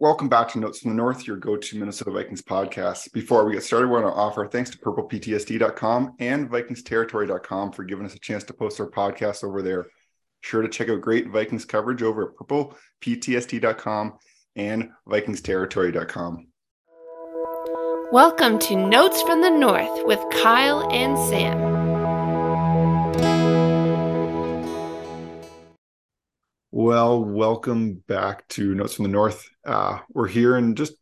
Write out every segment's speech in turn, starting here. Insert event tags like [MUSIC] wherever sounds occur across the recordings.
Welcome back to Notes from the North, your go to Minnesota Vikings podcast. Before we get started, we want to offer thanks to purpleptsd.com and vikingsterritory.com for giving us a chance to post our podcast over there. Sure to check out great Vikings coverage over at purpleptsd.com and vikingsterritory.com. Welcome to Notes from the North with Kyle and Sam. Well, welcome back to Notes from the North. Uh, we're here and just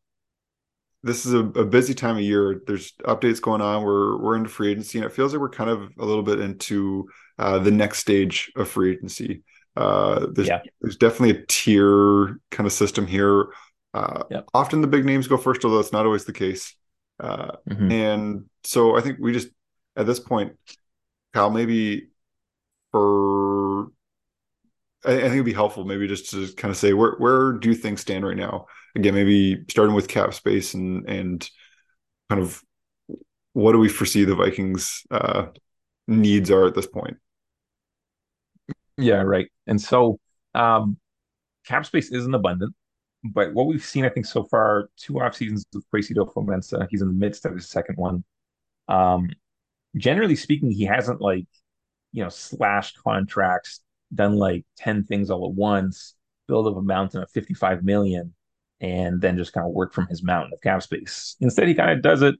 this is a, a, busy time of year. There's updates going on. We're we're into free agency, and it feels like we're kind of a little bit into uh, the next stage of free agency. Uh, there's yeah. there's definitely a tier kind of system here. Uh, yep. Often the big names go first, although it's not always the case. Uh, mm-hmm. And so I think we just at this point, Kyle, maybe for I, I think it'd be helpful maybe just to kind of say where where do things stand right now? Again, maybe starting with cap space and and kind of what do we foresee the Vikings uh, needs are at this point? Yeah, right. And so um, cap space isn't abundant, but what we've seen, I think, so far, two off seasons with Kwesi Adofo-Mensah. He's in the midst of his second one. Um, generally speaking, he hasn't like you know slashed contracts done like 10 things all at once, build up a mountain of 55 million, and then just kind of work from his mountain of cap space. Instead, he kind of does it,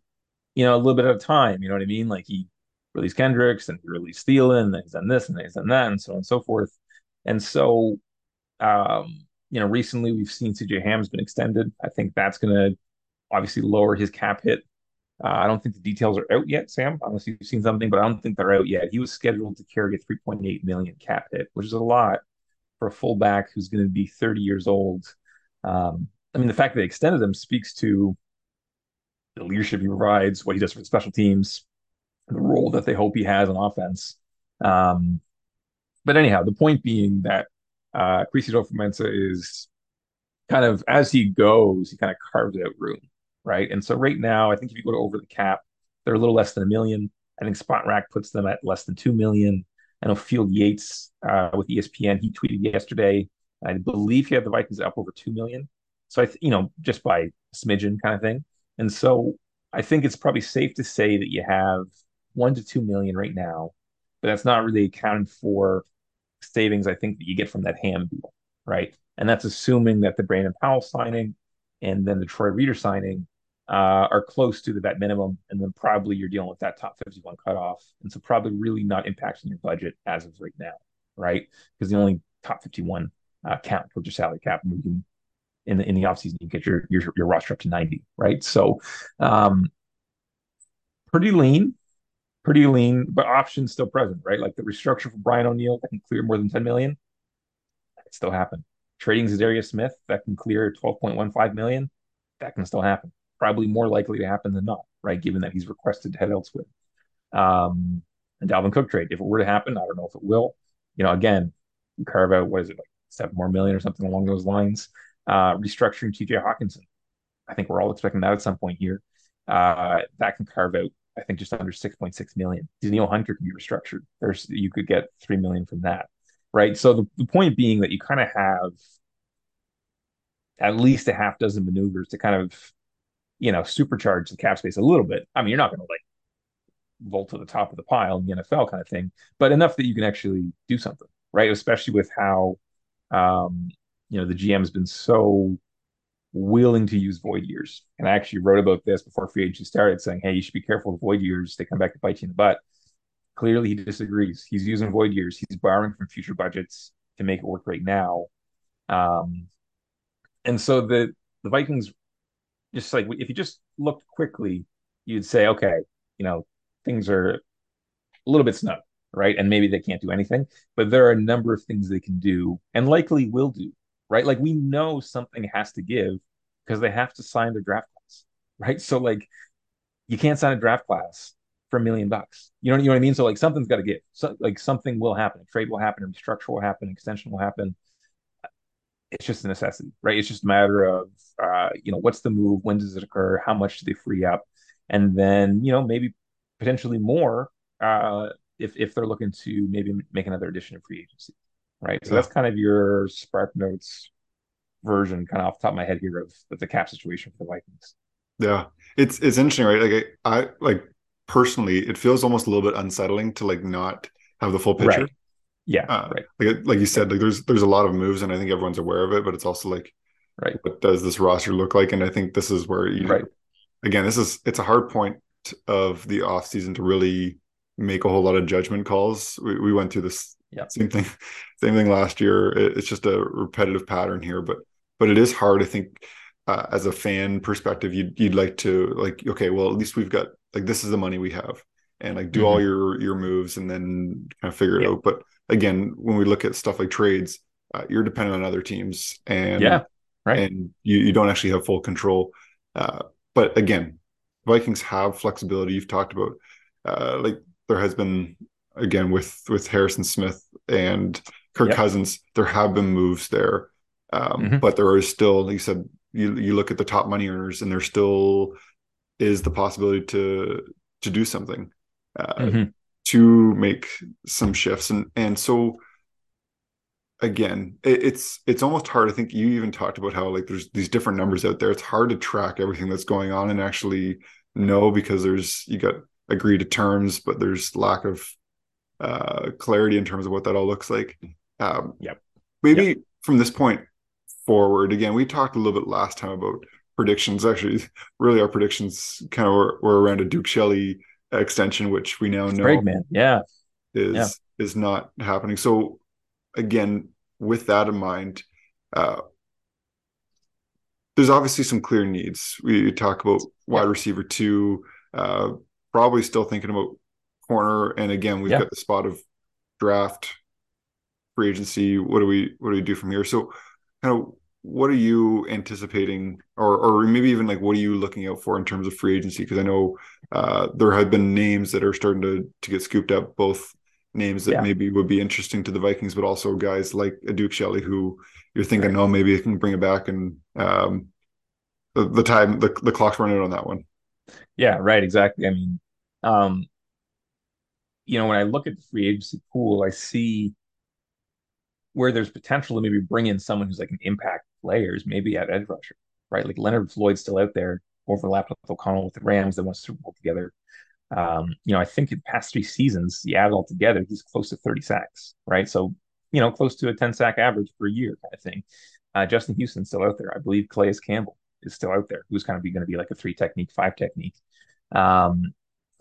you know, a little bit at a time. You know what I mean? Like he released Kendricks and he released Thielen, and he's done this and he's done that, and so on and so forth. And so, um, you know, recently we've seen CJ Ham's been extended. I think that's going to obviously lower his cap hit uh, I don't think the details are out yet, Sam, unless you've seen something, but I don't think they're out yet. He was scheduled to carry a 3.8 million cap hit, which is a lot for a fullback who's going to be 30 years old. Um, I mean, the fact that they extended him speaks to the leadership he provides, what he does for the special teams, the role that they hope he has on offense. Um, but anyhow, the point being that uh, Kwesi Adofo-Mensah is kind of as he goes, he kind of carves out room right? And so right now, I think if you go to over the cap, they're a little less than a million. I think Spotrac puts them at less than two million. I know Field Yates uh, with ESPN, he tweeted yesterday. I believe he had the Vikings up over two million. So I, th- you know, just by smidgen kind of thing. And so I think it's probably safe to say that you have one to two million right now, but that's not really accounting for savings. I think that you get from that Ham deal, right? And that's assuming that the Brandon Powell signing and then the Troy Reeder signing uh, are close to the vet minimum, and then probably you're dealing with that top 51 cutoff, and so probably really not impacting your budget as of right now, right? Because the only top 51 uh, count towards your salary cap, and in the in the offseason you get your, your your roster up to 90, right? So, um, pretty lean, pretty lean, but options still present, right? Like the restructure for Brian O'Neill that can clear more than 10 million, that can still happen. Trading Za'Darius Smith that can clear 12.15 million, that can still happen probably more likely to happen than not, right? Given that he's requested to head elsewhere. Um, and Dalvin Cook trade, if it were to happen, I don't know if it will. You know, again, carve out what is it like seven more million or something along those lines. Uh, restructuring TJ Hockenson, I think we're all expecting that at some point here. Uh, that can carve out, I think, just under six point six million. Danielle Hunter can be restructured. There's you could get three million from that, right? So the, the point being that you kind of have at least a half dozen maneuvers to kind of you know, supercharge the cap space a little bit. I mean, you're not going to like vault to the top of the pile in the NFL kind of thing, but enough that you can actually do something, right? Especially with how, um, you know, the GM has been so willing to use void years. And I actually wrote about this before free agency started, saying, "Hey, you should be careful with void years; they come back to bite you in the butt." Clearly, he disagrees. He's using void years. He's borrowing from future budgets to make it work right now. Um, and so the the Vikings just like if you just looked quickly, you'd say, okay, you know, things are a little bit snug, right? And maybe they can't do anything, but there are a number of things they can do and likely will do, right? Like we know something has to give because they have to sign their draft class, [LAUGHS] right? So like you can't sign a draft class for a million bucks. You know, you know what I mean? So like something's got to give. So like something will happen. A trade will happen, a restructure will happen, extension will happen it's just a necessity, right? It's just a matter of, uh, you know, what's the move? When does it occur? How much do they free up? And then, you know, maybe potentially more uh, if if they're looking to maybe make another addition of free agency, right? So that's kind of your spark notes version, kind of off the top of my head here, of, of the cap situation for the Vikings. Yeah, it's it's interesting, right? Like I, I like personally, it feels almost a little bit unsettling to like not have the full picture. Right. Yeah, Uh, right. Like like you said, like there's there's a lot of moves, and I think everyone's aware of it. But it's also like, Right. what does this roster look like? And I think this is where you Right. again, this is it's a hard point of the off season to really make a whole lot of judgment calls. We, we went through this Yeah. same thing, [LAUGHS] same thing last year. It, it's just a repetitive pattern here, but but it is hard. I think uh, as a fan perspective, you'd you'd like to like okay, well at least we've got like this is the money we have, and like do all your your moves and then kind of figure it Mm-hmm. Yeah. out. But again, when we look at stuff like trades, uh, you're dependent on other teams, and Yeah, right. and you, you don't actually have full control. Uh, but again, Vikings have flexibility. You've talked about uh, like there has been again with with Harrison Smith and Kirk Yep. Cousins. There have been moves there, um, Mhm. but there is still, like you said, you you look at the top money earners, and there still is the possibility to to do something. Uh, Mhm. To make some shifts. And and so again it, it's it's almost hard. I think you even talked about how like there's these different numbers out there. It's hard to track everything that's going on and actually know because there's you got agreed to terms but there's lack of uh clarity in terms of what that all looks like. Um Yep. maybe from this point forward again we talked a little bit last time about predictions. Actually [LAUGHS] really our predictions kind of were, were around a duke shelley extension which we now know Craig, man. Yeah. is Yeah. is not happening. So again, with that in mind, uh, there's obviously some clear needs. We talk about wide Yeah. receiver two, uh, probably still thinking about corner, and again, we've Yeah. got the spot of draft, free agency. What do we what do we do from here? So, kind of, what are you anticipating, or or maybe even like what are you looking out for in terms of free agency? Because I know uh, there have been names that are starting to to get scooped up, both names that Yeah. maybe would be interesting to the Vikings, but also guys like Duke Shelley who you're thinking, Right. oh, maybe I can bring it back, and um, the, the time the the clock's running out on that one. Yeah, right, exactly. I mean, um, you know, when I look at the free agency pool, I see where there's potential to maybe bring in someone who's like an impact players, maybe at edge rusher, right? Like Leonard Floyd's still out there, overlapped with O'Connell with the Rams. They won Super Bowl together. Um, you know, I think in the past three seasons, you add it all together, he's close to 30 sacks, right? So, you know, close to a 10 sack average per year kind of thing. Uh, Justin Houston's still out there. I believe Calais Campbell is still out there, who's kind of going to be like a three technique, five technique. Um,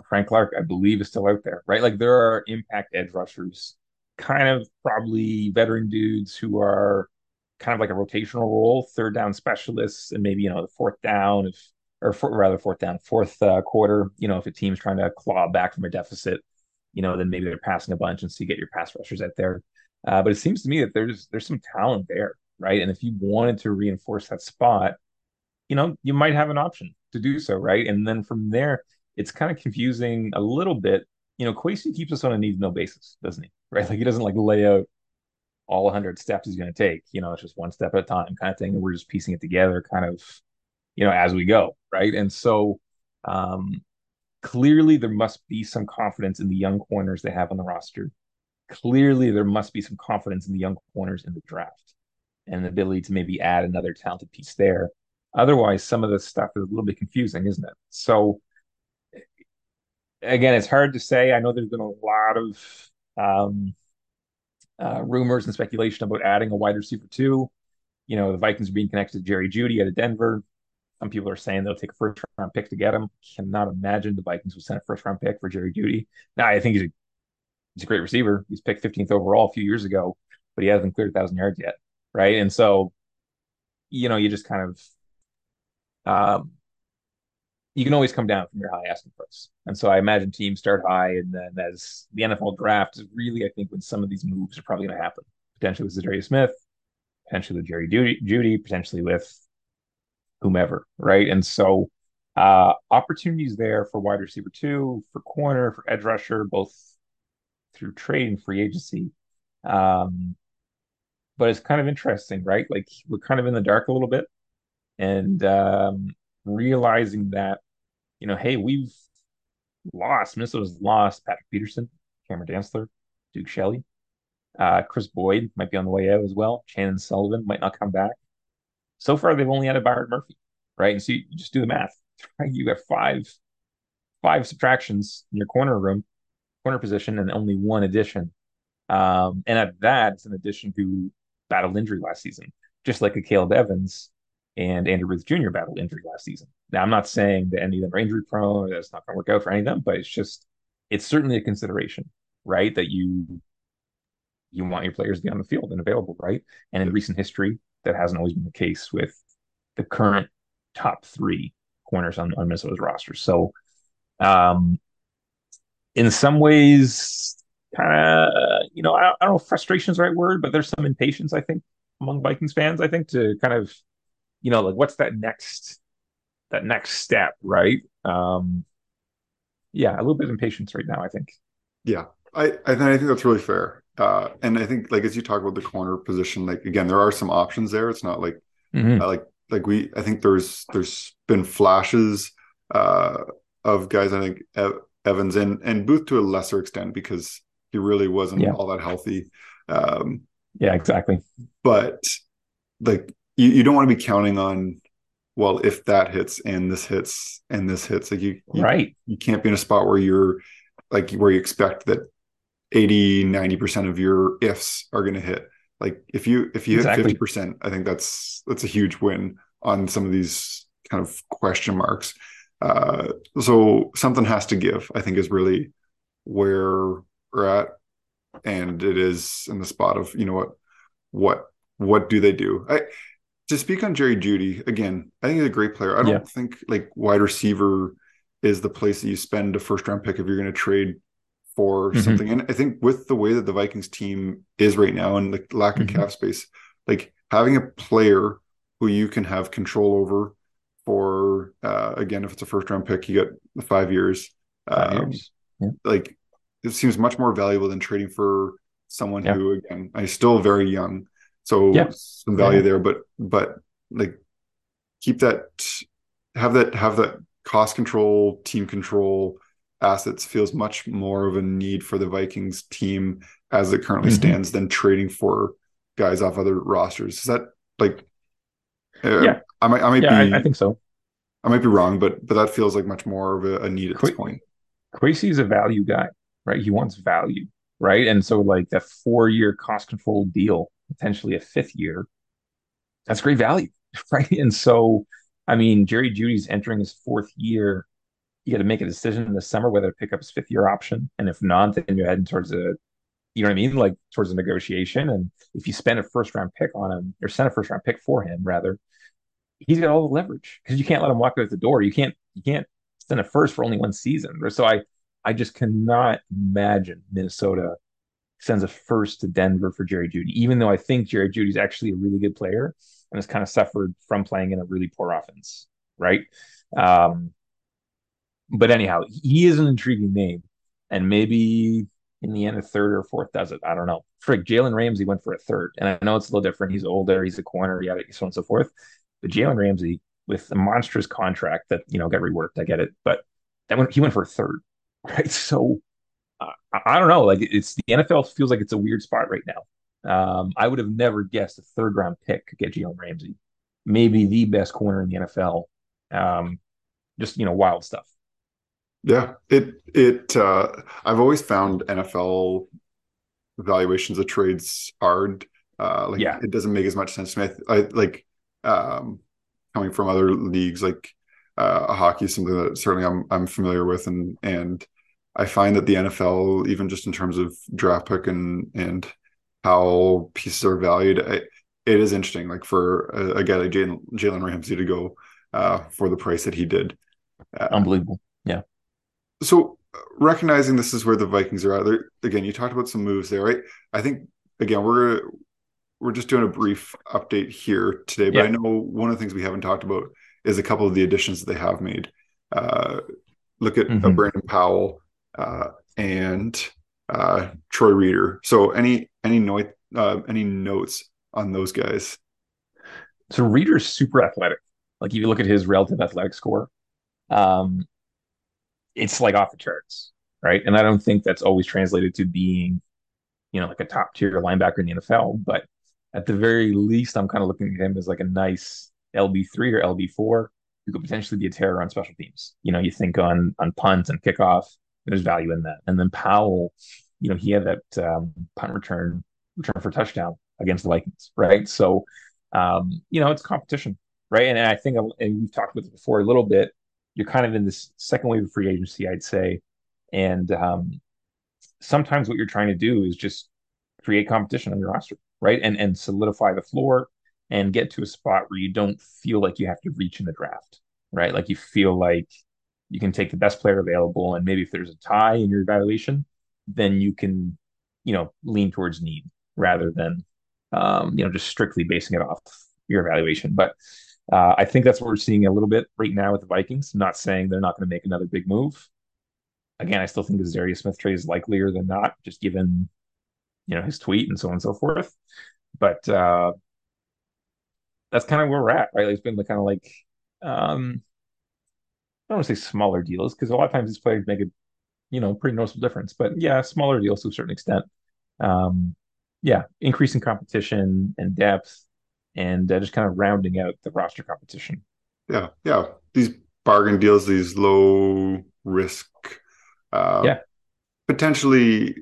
Frank Clark, I believe, is still out there, right? Like there are impact edge rushers, kind of probably veteran dudes who are kind of like a rotational role, third down specialists, and maybe you know the fourth down if or for, rather fourth down, fourth uh, quarter. You know, if a team's trying to claw back from a deficit, you know, then maybe they're passing a bunch, and so you get your pass rushers out there. Uh, but it seems to me that there's there's some talent there, right? And if you wanted to reinforce that spot, you know, you might have an option to do so, right? And then from there, it's kind of confusing a little bit. You know, Kwesi keeps us on a need no basis, doesn't he? [LAUGHS] Right? Like he doesn't like lay out all 100 steps he's going to take. You know, it's just one step at a time kind of thing. And we're just piecing it together kind of, you know, as we go. Right. And so um, clearly there must be some confidence in the young corners they have on the roster. Clearly there must be some confidence in the young corners in the draft and the ability to maybe add another talented piece there. Otherwise, some of this stuff is a little bit confusing, isn't it? So, again, it's hard to say. I know there's been a lot of um, uh, rumors and speculation about adding a wide receiver too. You know, the Vikings are being connected to Jerry Jeudy out of Denver. Some people are saying they'll take a first round pick to get him. Cannot imagine the Vikings would send a first round pick for Jerry Jeudy. Now, I think he's a he's a great receiver. He's picked 15th overall a few years ago, but he hasn't cleared a thousand yards yet, right? And so, you know, you just kind of um, you can always come down from your high asking price. And so I imagine teams start high, and then as the NFL draft is really, I think, when some of these moves are probably going to happen. Potentially with Za'Darius Smith, potentially with Jerry Jeudy, Jeudy, potentially with whomever, right? And so uh, opportunities there for wide receiver two, for corner, for edge rusher, both through trade and free agency. Um, but it's kind of interesting, right? Like we're kind of in the dark a little bit, and um, realizing that, you know, hey, we've lost. Minnesota's lost Patrick Peterson, Cameron Dantzler, Duke Shelley. Uh, Kris Boyd might be on the way out as well. Chandon Sullivan might not come back. So far, they've only added Byron Murphy, right? And so you, you just do the math, [LAUGHS] right? You have five five subtractions in your corner room, corner position, and only one addition. Um, and at that, it's an addition who battled injury last season, just like Akayleb Evans and Andrew Booth Jr. battled injury last season. Now, I'm not saying that any of them are injury prone or that's not going to work out for any of them, but it's just it's certainly a consideration, right? That you you want your players to be on the field and available, right? And in recent history, that hasn't always been the case with the current top three corners on, on Minnesota's roster. So, um, in some ways, kind of, you know, I, I, don't know if frustration is the right word, but there's some impatience, I think, among Vikings fans, I think, to kind of, you know, like what's that next, that next step, right? Um, yeah, a little bit of impatience right now, I think. Yeah, I I, think that's really fair. Uh, and I think like as you talk about the corner position, like again, there are some options there. It's not like mm-hmm. uh, like like we. I think there's there's been flashes uh, of guys. I think Evans and and Booth to a lesser extent because he really wasn't yeah. all that healthy. Um, yeah, exactly. But like you, you don't want to be counting on well if that hits and this hits and this hits like you, you right you can't be in a spot where you're like where you expect that 80 90% of your ifs are going to hit like if you if you exactly. hit 50% i think that's that's a huge win on some of these kind of question marks uh so something has to give i think is really where we're at and it is in the spot of you know what what what do they do i to speak on Jerry Jeudy again, I think he's a great player. I don't yeah. think like wide receiver is the place that you spend a first round pick if you're going to trade for mm-hmm. something. And I think with the way that the Vikings team is right now and the lack of mm-hmm. cap space, like having a player who you can have control over for uh, again, if it's a first round pick, you get the five years. Five um, years. Yeah. Like it seems much more valuable than trading for someone yeah. who again is still very young so yeah. some value there, but but like keep that have that have that cost control, team control assets feels much more of a need for the Vikings team as it currently mm-hmm. stands than trading for guys off other rosters. Is that like uh, yeah. I might I might yeah, be I, I, think so. I might be wrong, but but that feels like much more of a, a need at Qu- this point. Kwesi is a value guy, right? He wants value, right? And so like that four year cost control deal potentially a fifth year, that's great value, [LAUGHS] right? And so, I mean, Jerry Jeudy's entering his fourth year. You got to make a decision in the summer whether to pick up his fifth year option, and if not, then you're heading towards a, you know what I mean, like towards a negotiation. And if you spend a first round pick on him, or send a first round pick for him, rather, he's got all the leverage because you can't let him walk out the door. You can't, you can't send a first for only one season. So I, I just cannot imagine Minnesota sends a first to Denver for Jerry Jeudy, even though I think Jerry Jeudy's actually a really good player and has kind of suffered from playing in a really poor offense, right? Um, but anyhow, he is an intriguing name, and maybe in the end, a third or fourth does it. I don't know. Frick, Jalen Ramsey went for a third, and I know it's a little different. He's older, he's a corner, yeah, so on and so forth. But Jalen Ramsey, with a monstrous contract that you know got reworked, I get it, but that went he went for a third, [LAUGHS] right? So uh, I don't know. Like it's the NFL feels like it's a weird spot right now. Um, I would have never guessed a third round pick could get Jalen Ramsey, maybe the best corner in the NFL. Um, just you know, wild stuff. Yeah, it it. Uh, I've always found NFL valuations of trades hard. Uh, like yeah. it doesn't make as much sense to me. I, I like um, coming from other leagues like uh, hockey, is something that certainly I'm I'm familiar with, and and I find that the NFL, even just in terms of draft pick and and how pieces are valued, I, it is interesting. Like for a, a guy like Jalen Ramsey to go uh, for the price that he did, uh, unbelievable. So recognizing this is where the Vikings are at, there again, you talked about some moves there, right? I think again we're we're just doing a brief update here today, but yeah. I know one of the things we haven't talked about is a couple of the additions that they have made. Uh, look at mm-hmm. Brandon Powell uh, and uh, Troy Reeder. So any any note uh, any notes on those guys? So Reeder's super athletic. Like if you look at his relative athletic score, um, it's like off the charts, right? And I don't think that's always translated to being, you know, like a top tier linebacker in the NFL. But at the very least, I'm kind of looking at him as like a nice LB3 or LB4 who could potentially be a terror on special teams. You know, you think on on punt and kickoff, there's value in that. And then Powell, you know, he had that um, punt return return for touchdown against the Vikings, right? So, um, you know, it's competition, right? And, and I think, and we've talked about it before a little bit. You're kind of in this second wave of free agency, I'd say, and um, sometimes what you're trying to do is just create competition on your roster, right? And and solidify the floor and get to a spot where you don't feel like you have to reach in the draft, right? Like you feel like you can take the best player available, and maybe if there's a tie in your evaluation, then you can, you know, lean towards need rather than, um, you know, just strictly basing it off your evaluation. But uh, I think that's what we're seeing a little bit right now with the Vikings. not saying they're not going to make another big move. Again, I still think the Zarius Smith trade is likelier than not, just given, you know, his tweet and so on and so forth. But uh, that's kind of where we're at, right? Like it's been kind of like um I don't want to say smaller deals because a lot of times these players make a you know pretty noticeable difference. But yeah, smaller deals to a certain extent. Um yeah, increasing competition and depth and uh, just kind of rounding out the roster competition. Yeah, yeah. These bargain deals, these low risk uh, yeah. potentially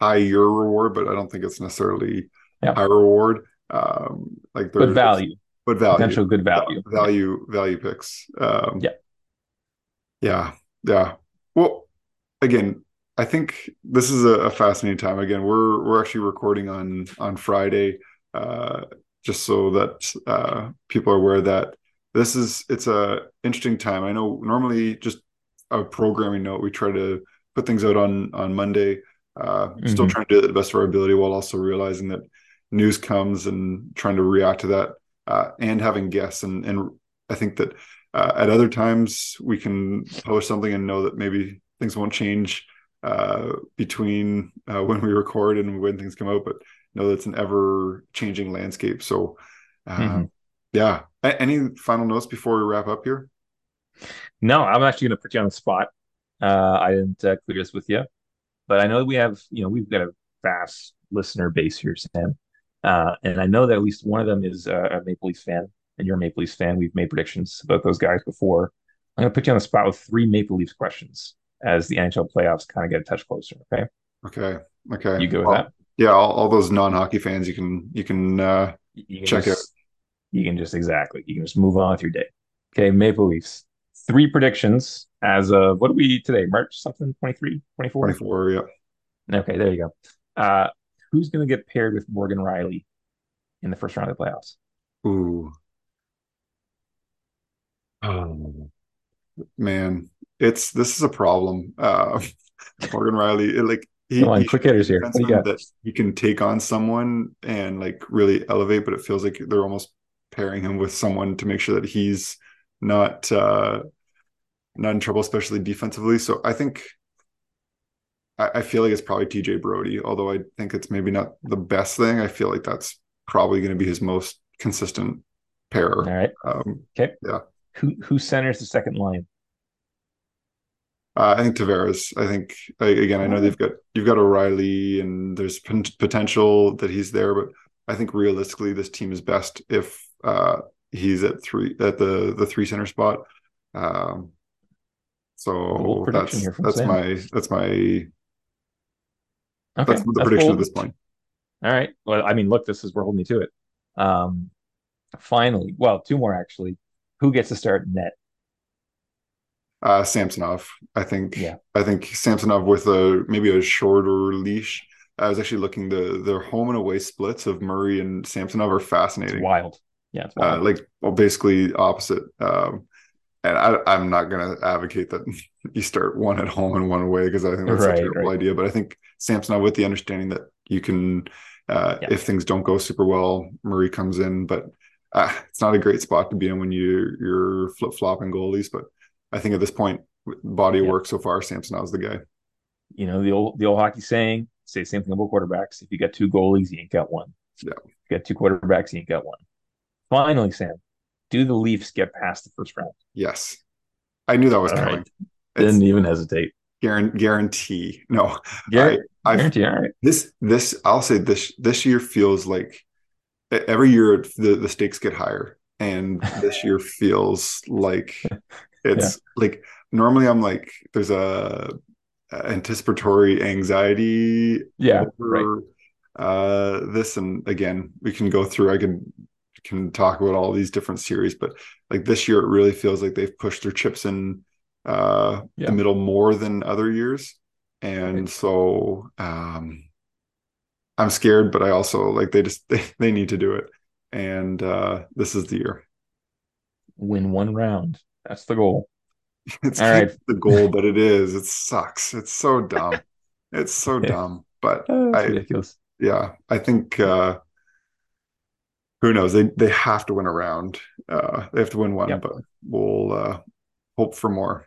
higher reward, but I don't think it's necessarily yeah. high reward. Um, like but value, but value, potential good value, value, value picks. Um, yeah, yeah, yeah. Well, again, I think this is a, a, fascinating time. Again, we're we're actually recording on on Friday, uh, just so that uh, people are aware that this is it's a interesting time. I know normally just a programming note, we try to put things out on on Monday. Uh, mm-hmm. Still trying to do it the best of our ability while also realizing that news comes and trying to react to that uh, and having guests and and I think that uh, at other times we can post something and know that maybe things won't change uh, between uh, when we record and when things come out, but know that it's an ever changing landscape. So, uh, mm-hmm. yeah. A- any final notes before we wrap up here? No, I'm actually going to put you on the spot. Uh, I didn't clear this with you, but I know we have, you know, we've got a vast listener base here, Sam. Uh, and I know that at least one of them is a Maple Leafs fan, and you're a Maple Leafs fan. We've made predictions about those guys before. I'm going to put you on the spot with three Maple Leafs questions as the NHL playoffs kind of get a touch closer. Okay. Okay. Okay. You go with all, that? Yeah. All, all, those non-hockey fans, you can you can, uh, you can check just, out. You can just exactly. You can just move on with your day. Okay. Maple Leafs. Three predictions as of what are we today? March something 23, 24? 24. Yeah. Okay. There you go. Uh, who's going to get paired with Morgan Rielly in the first round of the playoffs? Ooh. Oh man, it's this is a problem. Uh, [LAUGHS] Morgan Rielly, it, like he, quick hitters here. That he can take on someone and like really elevate, but it feels like they're almost pairing him with someone to make sure that he's not uh not in trouble, especially defensively. So I think I, I feel like it's probably TJ Brodie, although I think it's maybe not the best thing. I feel like that's probably going to be his most consistent pair. All right. Um, okay. Yeah. Who who centers the second line? Uh, I think Tavares. I think again. I know they've got you've got O'Reilly, and there's p- potential that he's there, but I think realistically, this team is best if uh, he's at three at the the three center spot. Um, so that's that's Sam. my that's my Okay, that's the that's prediction bold. at this point. All right. Well, I mean, look, this is we're holding you to it. Um, finally, well, two more actually. Who gets to start net? Uh, Samsonov. I think. Yeah. I think Samsonov with a maybe a shorter leash. I was actually looking the their home and away splits of Murray and Samsonov are fascinating. It's wild. Yeah, it's wild. Uh, like well, basically opposite. Um, and I, am not going to advocate that [LAUGHS] you start one at home and one away because I think that's right, a terrible right. idea. But I think Samsonov, with the understanding that you can, uh, yeah. if things don't go super well, Murray comes in, but uh, it's not a great spot to be in when you you're flip flopping goalies. But I think at this point, body yeah. work so far, Samsonov's the guy. You know the old the old hockey saying, say the same thing about quarterbacks. If you got two goalies, you ain't got one. Yeah. If you got two quarterbacks, you ain't got one. Finally, Sam, do the Leafs get past the first round? Yes. I knew that was All coming. Right. Didn't even hesitate. guarantee. No. Guarantee. I, guarantee. All right. This this I'll say this this year feels like every year the, the stakes get higher and this year [LAUGHS] feels like it's yeah. like normally I'm like there's a, anticipatory anxiety yeah right. uh this and again we can go through I can can talk about all these different series but like this year it really feels like they've pushed their chips in uh yeah. the middle more than other years and right. so um I'm scared but I also like they just [LAUGHS] they, they need to do it and uh this is the year win one round that's the goal. [LAUGHS] It's all right. the goal but it is. It sucks. It's so [LAUGHS] dumb. It's so dumb. But oh, I, ridiculous. Yeah I think uh who knows? They they have to win a round. Uh they have to win one yep. but we'll uh hope for more.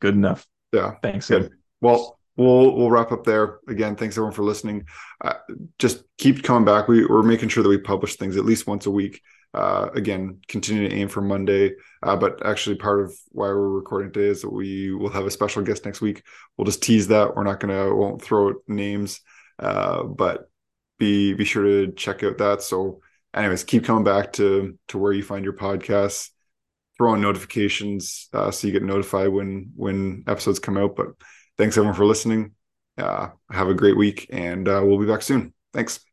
Good enough. Yeah. Thanks good. Well we'll we'll wrap up there. Again thanks everyone for listening. Uh, just keep coming back. We, we're making sure that we publish things at least once a week. Uh, again continue to aim for monday. Uh, but actually part of why we're recording today is that we will have a special guest next week. We'll just tease that. We're not gonna won't throw out names. Uh, but be be sure to check out that. So, anyways, keep coming back to to where you find your podcasts. Throw on notifications uh, so you get notified when when episodes come out. But thanks everyone for listening. Uh, have a great week, and uh, we'll be back soon. Thanks.